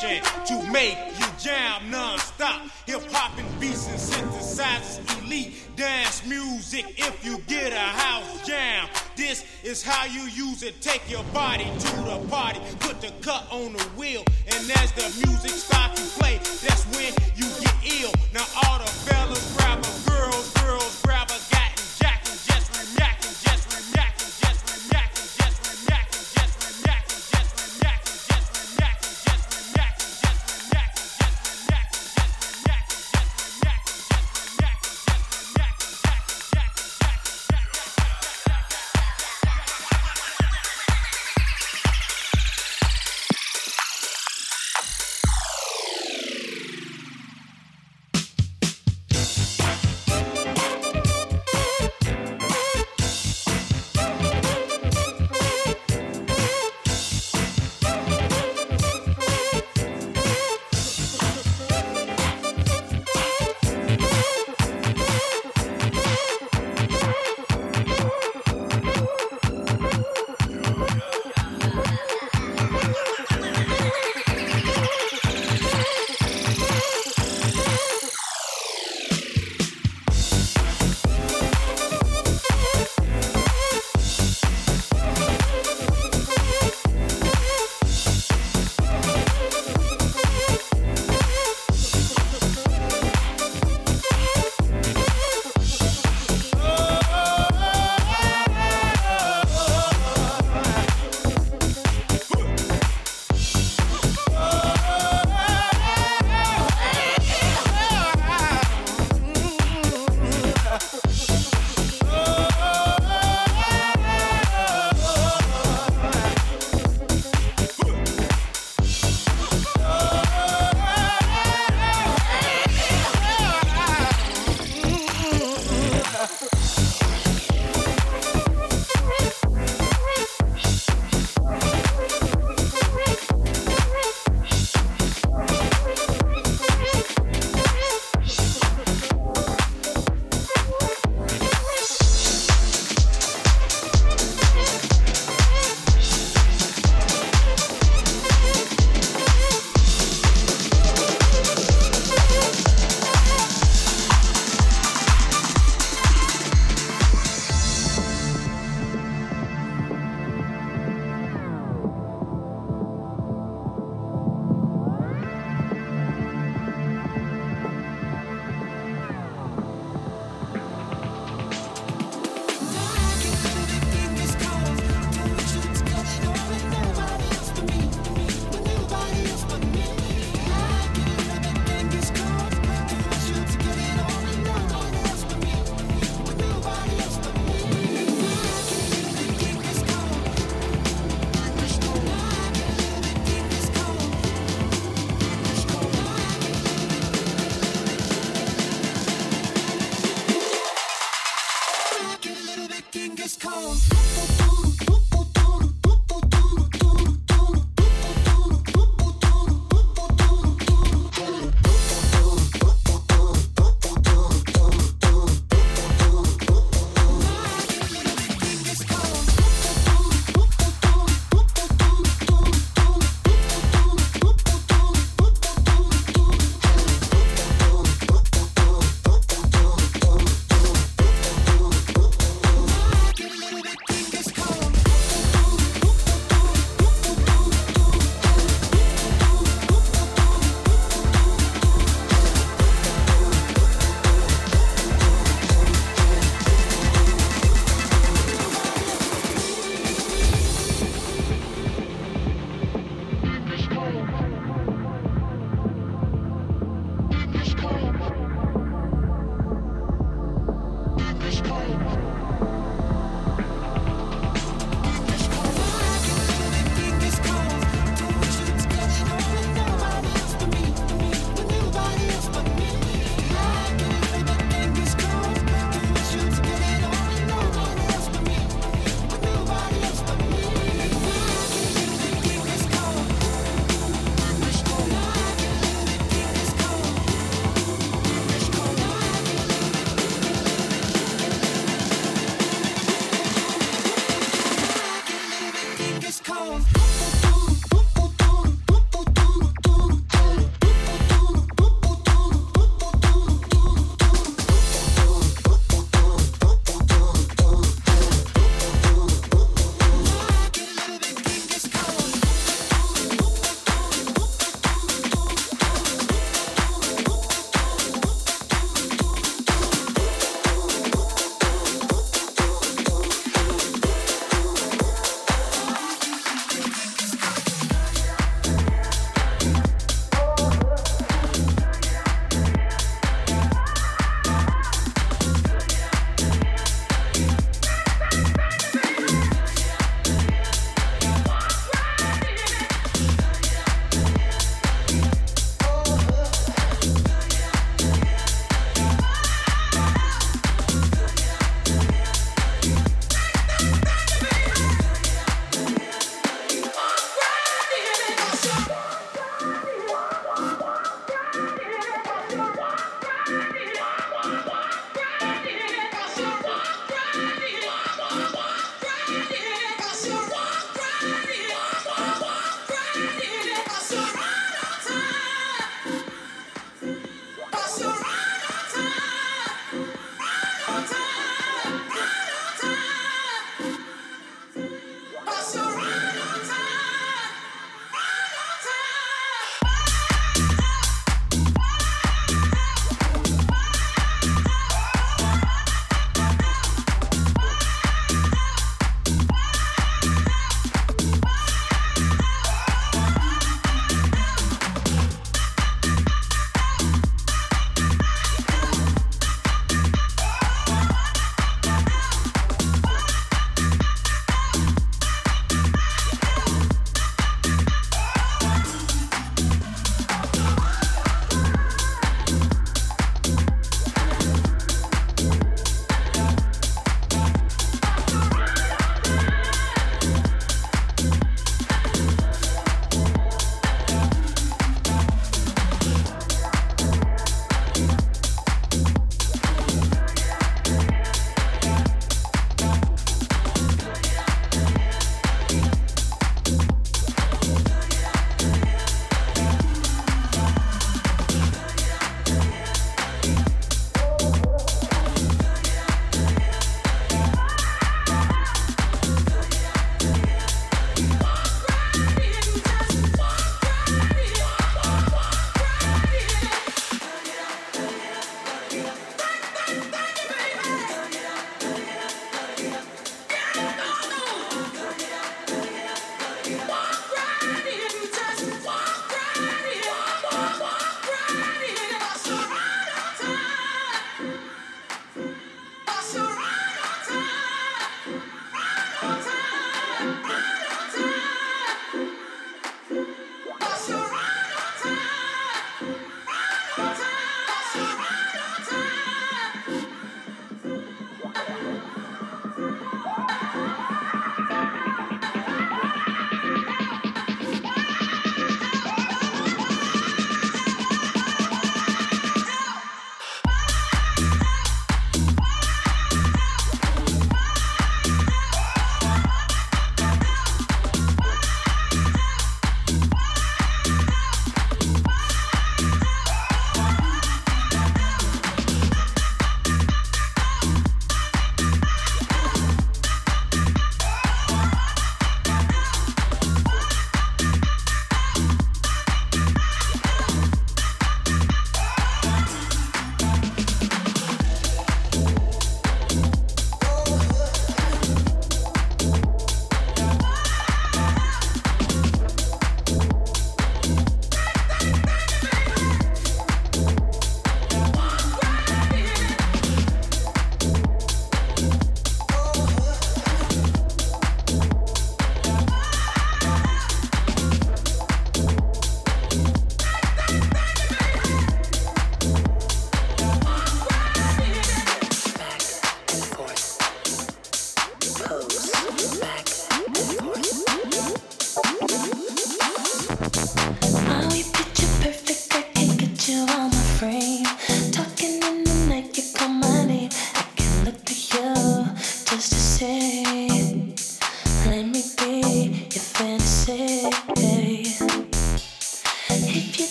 to make you jam non-stop. Hip-hop and beats and synthesizers, elite dance music. If you get a house jam, this is how you use it. Take your body to the party, put the cut on the wheel, and as the music starts to play, that's when you get ill. Now all the fellas grab a girls,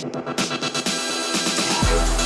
thank you.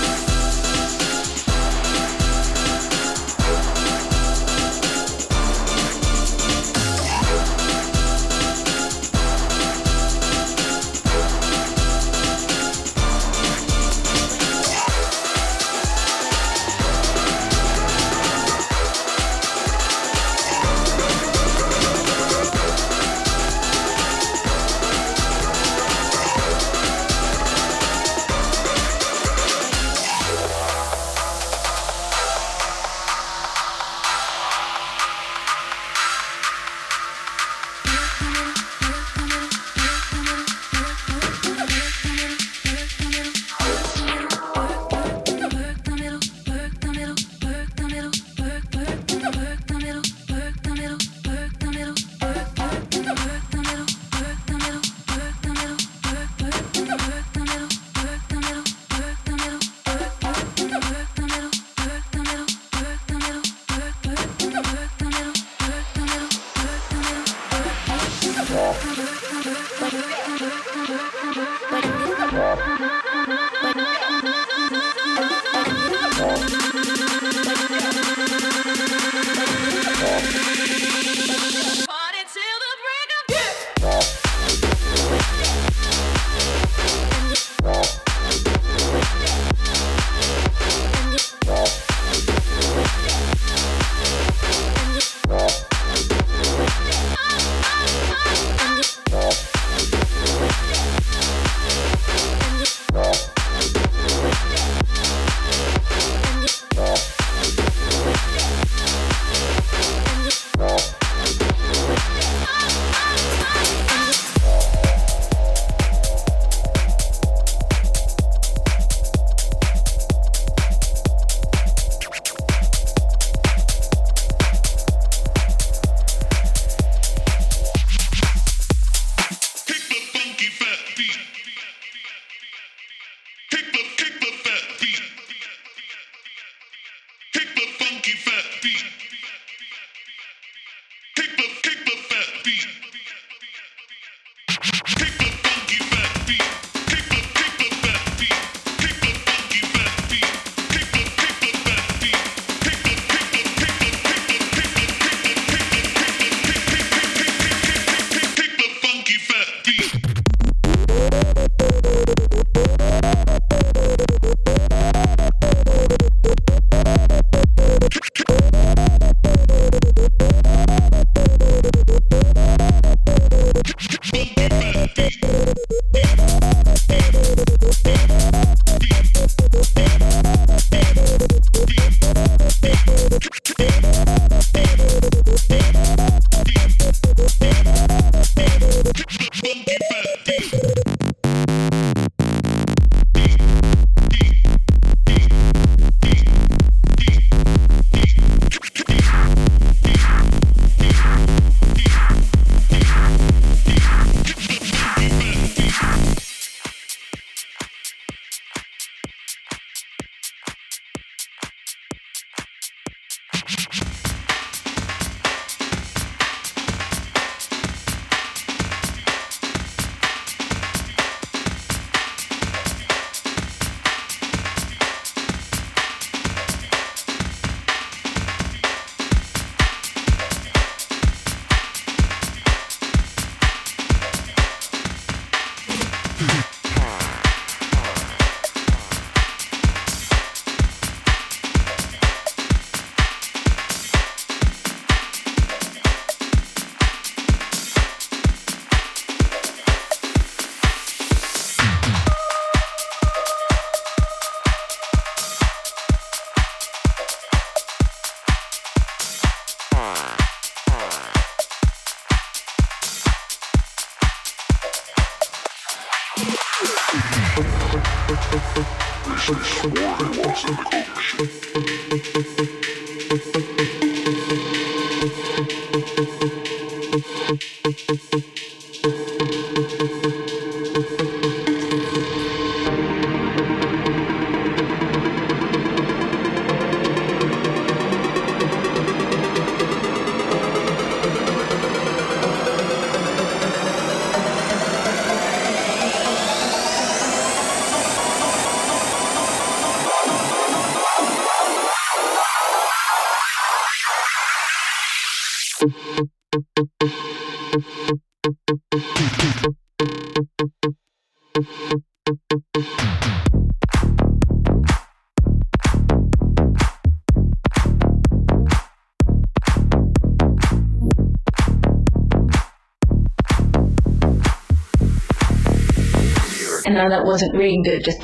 That wasn't reading good, just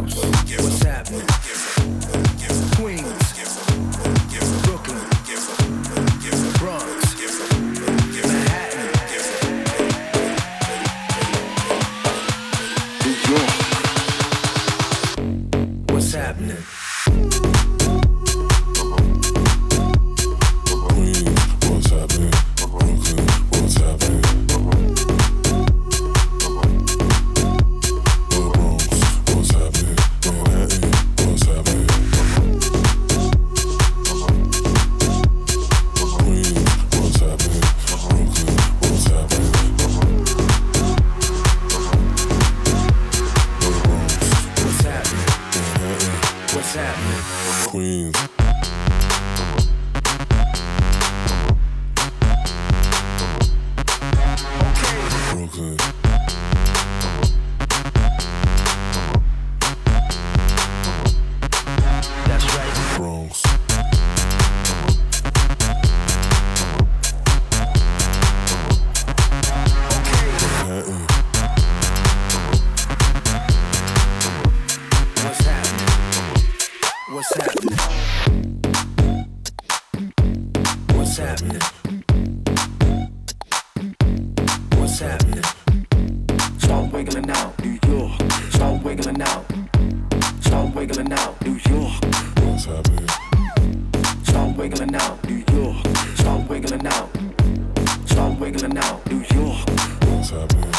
house. What's happening? Once again